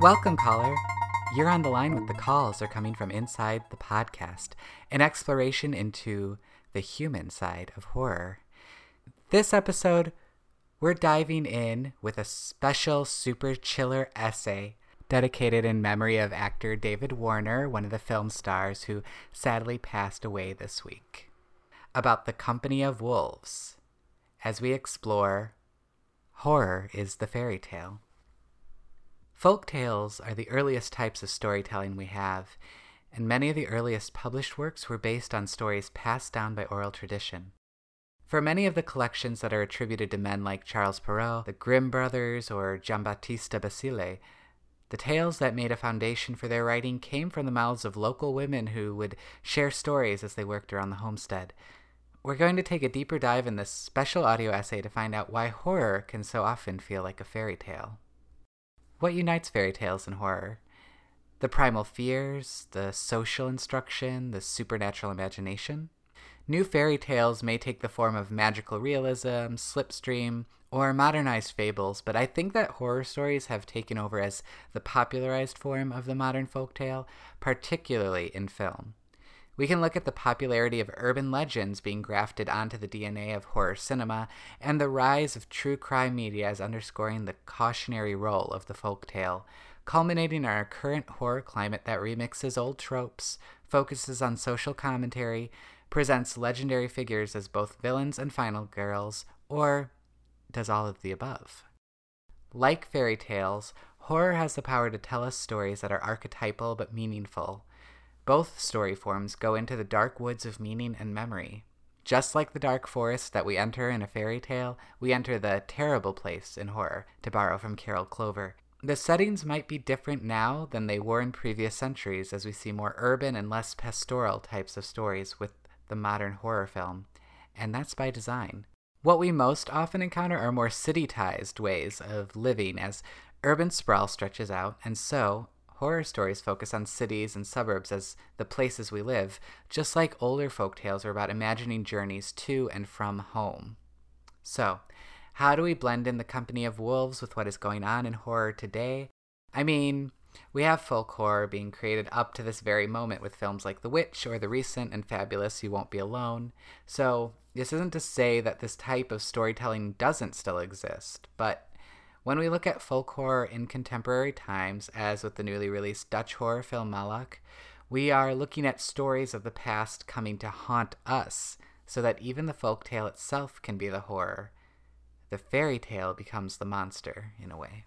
Welcome, caller. You're on the line with the calls are coming from inside the podcast, an exploration into the human side of horror. This episode, we're diving in with a special super chiller essay dedicated in memory of actor David Warner, one of the film stars who sadly passed away this week, about the company of wolves as we explore horror is the fairy tale. Folk tales are the earliest types of storytelling we have, and many of the earliest published works were based on stories passed down by oral tradition. For many of the collections that are attributed to men like Charles Perrault, the Grimm brothers, or Giambattista Basile, the tales that made a foundation for their writing came from the mouths of local women who would share stories as they worked around the homestead. We're going to take a deeper dive in this special audio essay to find out why horror can so often feel like a fairy tale. What unites fairy tales and horror? The primal fears, the social instruction, the supernatural imagination? New fairy tales may take the form of magical realism, slipstream, or modernized fables, but I think that horror stories have taken over as the popularized form of the modern folktale, particularly in film. We can look at the popularity of urban legends being grafted onto the DNA of horror cinema, and the rise of true crime media as underscoring the cautionary role of the folk tale, culminating in our current horror climate that remixes old tropes, focuses on social commentary, presents legendary figures as both villains and final girls, or does all of the above. Like fairy tales, horror has the power to tell us stories that are archetypal but meaningful both story forms go into the dark woods of meaning and memory. Just like the dark forest that we enter in a fairy tale, we enter the terrible place in horror, to borrow from Carol Clover. The settings might be different now than they were in previous centuries as we see more urban and less pastoral types of stories with the modern horror film, and that's by design. What we most often encounter are more city-tized ways of living as urban sprawl stretches out, and so Horror stories focus on cities and suburbs as the places we live, just like older folk tales are about imagining journeys to and from home. So, how do we blend in the company of wolves with what is going on in horror today? I mean, we have folk horror being created up to this very moment with films like The Witch or the recent and fabulous You Won't Be Alone. So, this isn't to say that this type of storytelling doesn't still exist, but when we look at folk horror in contemporary times, as with the newly released Dutch horror film Moloch, we are looking at stories of the past coming to haunt us, so that even the folk tale itself can be the horror. The fairy tale becomes the monster, in a way.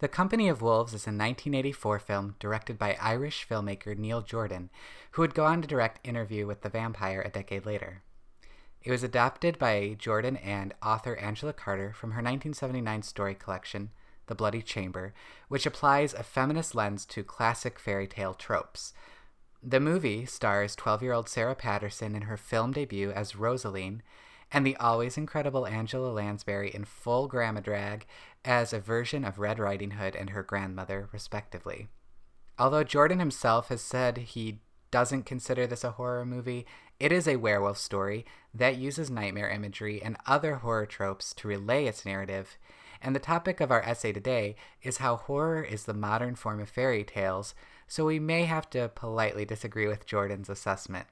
The Company of Wolves is a 1984 film directed by Irish filmmaker Neil Jordan, who would go on to direct Interview with the Vampire a decade later. It was adapted by Jordan and author Angela Carter from her 1979 story collection, The Bloody Chamber, which applies a feminist lens to classic fairy tale tropes. The movie stars 12 year old Sarah Patterson in her film debut as Rosaleen, and the always incredible Angela Lansbury in full grandma drag as a version of Red Riding Hood and her grandmother, respectively. Although Jordan himself has said he doesn't consider this a horror movie, it is a werewolf story that uses nightmare imagery and other horror tropes to relay its narrative. And the topic of our essay today is how horror is the modern form of fairy tales, so we may have to politely disagree with Jordan's assessment.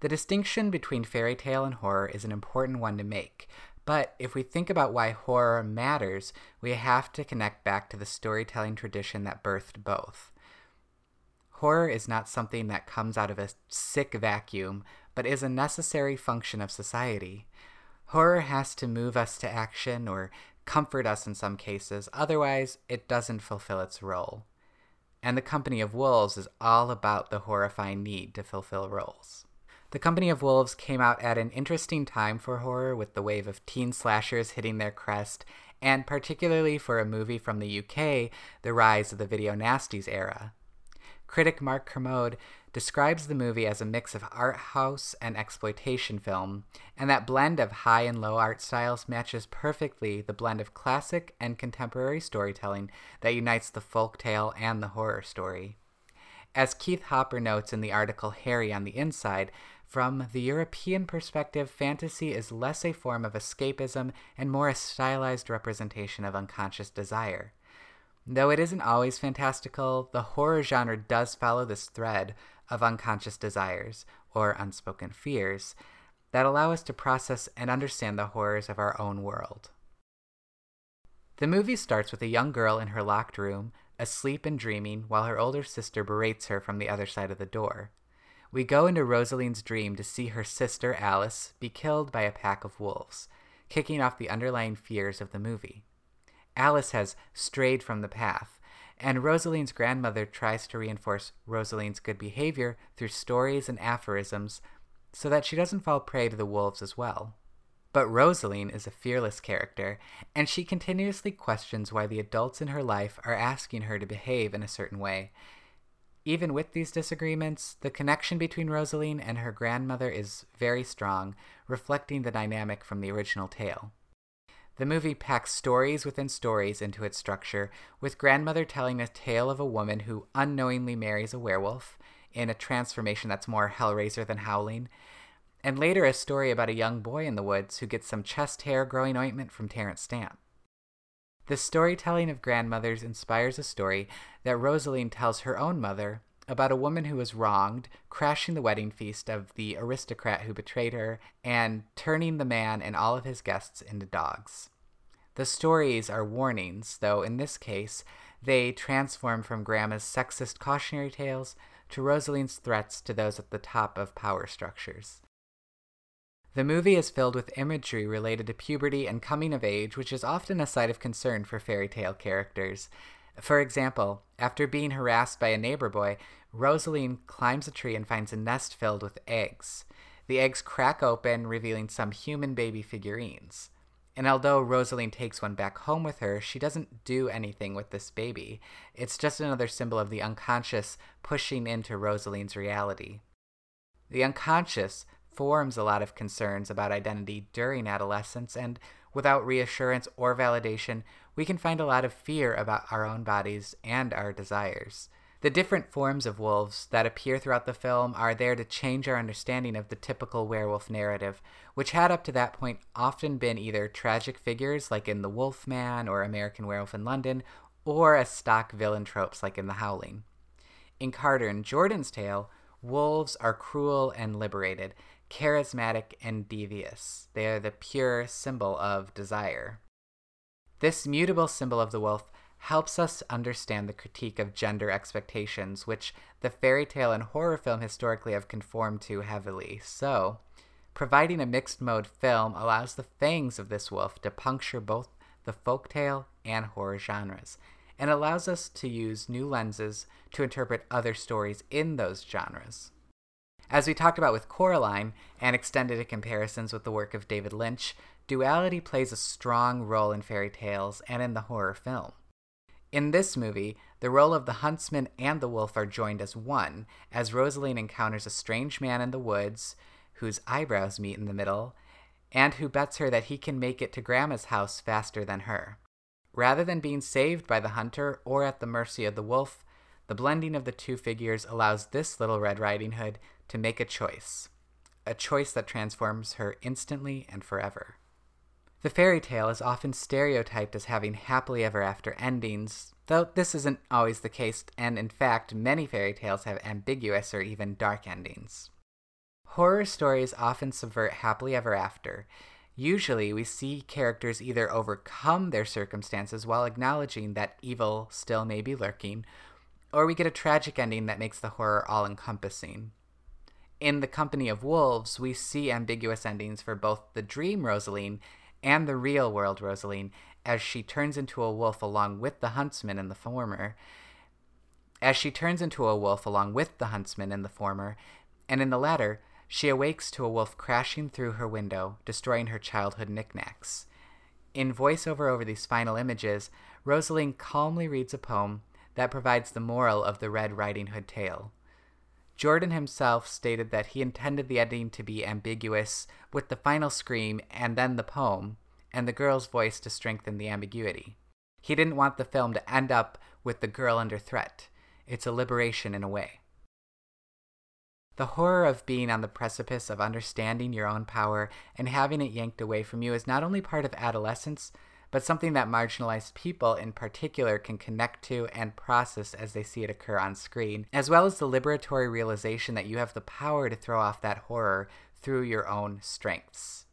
The distinction between fairy tale and horror is an important one to make, but if we think about why horror matters, we have to connect back to the storytelling tradition that birthed both. Horror is not something that comes out of a sick vacuum, but is a necessary function of society. Horror has to move us to action or comfort us in some cases, otherwise, it doesn't fulfill its role. And the Company of Wolves is all about the horrifying need to fulfill roles. The Company of Wolves came out at an interesting time for horror with the wave of teen slashers hitting their crest, and particularly for a movie from the UK, the rise of the video nasties era. Critic Mark Kermode describes the movie as a mix of art house and exploitation film, and that blend of high and low art styles matches perfectly the blend of classic and contemporary storytelling that unites the folk tale and the horror story. As Keith Hopper notes in the article Hairy on the Inside, from the European perspective, fantasy is less a form of escapism and more a stylized representation of unconscious desire. Though it isn't always fantastical, the horror genre does follow this thread of unconscious desires, or unspoken fears, that allow us to process and understand the horrors of our own world. The movie starts with a young girl in her locked room, asleep and dreaming, while her older sister berates her from the other side of the door. We go into Rosaleen's dream to see her sister, Alice, be killed by a pack of wolves, kicking off the underlying fears of the movie. Alice has strayed from the path, and Rosaleen's grandmother tries to reinforce Rosaleen's good behavior through stories and aphorisms so that she doesn't fall prey to the wolves as well. But Rosaleen is a fearless character, and she continuously questions why the adults in her life are asking her to behave in a certain way, even with these disagreements, the connection between Rosaleen and her grandmother is very strong, reflecting the dynamic from the original tale. The movie packs stories within stories into its structure, with grandmother telling a tale of a woman who unknowingly marries a werewolf in a transformation that's more Hellraiser than Howling, and later a story about a young boy in the woods who gets some chest hair growing ointment from Terence Stamp. The storytelling of grandmothers inspires a story that Rosaleen tells her own mother about a woman who was wronged, crashing the wedding feast of the aristocrat who betrayed her, and turning the man and all of his guests into dogs. The stories are warnings, though in this case, they transform from Grandma's sexist cautionary tales to Rosaleen's threats to those at the top of power structures. The movie is filled with imagery related to puberty and coming of age, which is often a site of concern for fairy tale characters. For example, after being harassed by a neighbor boy, Rosaleen climbs a tree and finds a nest filled with eggs. The eggs crack open, revealing some human baby figurines. And although Rosaleen takes one back home with her, she doesn't do anything with this baby. It's just another symbol of the unconscious pushing into Rosaleen's reality. The unconscious forms a lot of concerns about identity during adolescence, and without reassurance or validation, we can find a lot of fear about our own bodies and our desires. The different forms of wolves that appear throughout the film are there to change our understanding of the typical werewolf narrative, which had up to that point often been either tragic figures like in The Wolf Man or American Werewolf in London, or as stock villain tropes like in The Howling. In Carter and Jordan's tale, wolves are cruel and liberated, charismatic, and devious. They are the pure symbol of desire. This mutable symbol of the wolf helps us understand the critique of gender expectations, which the fairy tale and horror film historically have conformed to heavily. So, providing a mixed mode film allows the fangs of this wolf to puncture both the folktale and horror genres, and allows us to use new lenses to interpret other stories in those genres. As we talked about with Coraline and extended to comparisons with the work of David Lynch, duality plays a strong role in fairy tales and in the horror film. In this movie, the role of the huntsman and the wolf are joined as one, as Rosaleen encounters a strange man in the woods whose eyebrows meet in the middle, and who bets her that he can make it to Grandma's house faster than her. Rather than being saved by the hunter or at the mercy of the wolf, the blending of the two figures allows this little Red Riding Hood to make a choice, a choice that transforms her instantly and forever. The fairy tale is often stereotyped as having happily ever after endings, though this isn't always the case, and in fact, many fairy tales have ambiguous or even dark endings. Horror stories often subvert happily ever after. Usually, we see characters either overcome their circumstances while acknowledging that evil still may be lurking, or we get a tragic ending that makes the horror all encompassing in The Company of Wolves, we see ambiguous endings for both the dream Rosaleen and the real world Rosaleen as she turns into a wolf along with the huntsman in the former. As she turns into a wolf along with the huntsman in the former, and in the latter, she awakes to a wolf crashing through her window, destroying her childhood knickknacks. In voiceover over these final images, Rosaleen calmly reads a poem that provides the moral of the Red Riding Hood tale. Jordan himself stated that he intended the ending to be ambiguous, with the final scream and then the poem, and the girl's voice to strengthen the ambiguity. He didn't want the film to end up with the girl under threat. It's a liberation in a way. The horror of being on the precipice of understanding your own power and having it yanked away from you is not only part of adolescence, but something that marginalized people in particular can connect to and process as they see it occur on screen, as well as the liberatory realization that you have the power to throw off that horror through your own strengths.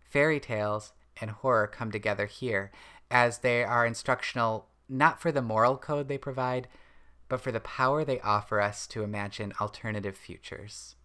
Fairy tales and horror come together here, as they are instructional not for the moral code they provide, but for the power they offer us to imagine alternative futures.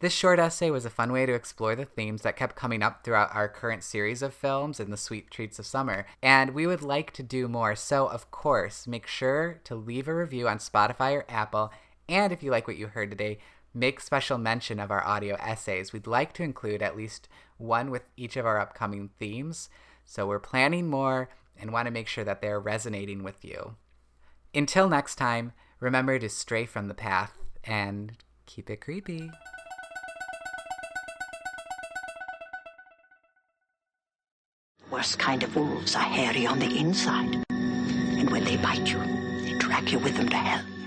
This short essay was a fun way to explore the themes that kept coming up throughout our current series of films in the sweet treats of summer, and we would like to do more. So, of course, make sure to leave a review on Spotify or Apple, and if you like what you heard today, make special mention of our audio essays. We'd like to include at least one with each of our upcoming themes, so we're planning more and want to make sure that they're resonating with you. Until next time, remember to stray from the path and keep it creepy. Worst kind of wolves are hairy on the inside. And when they bite you, they drag you with them to hell.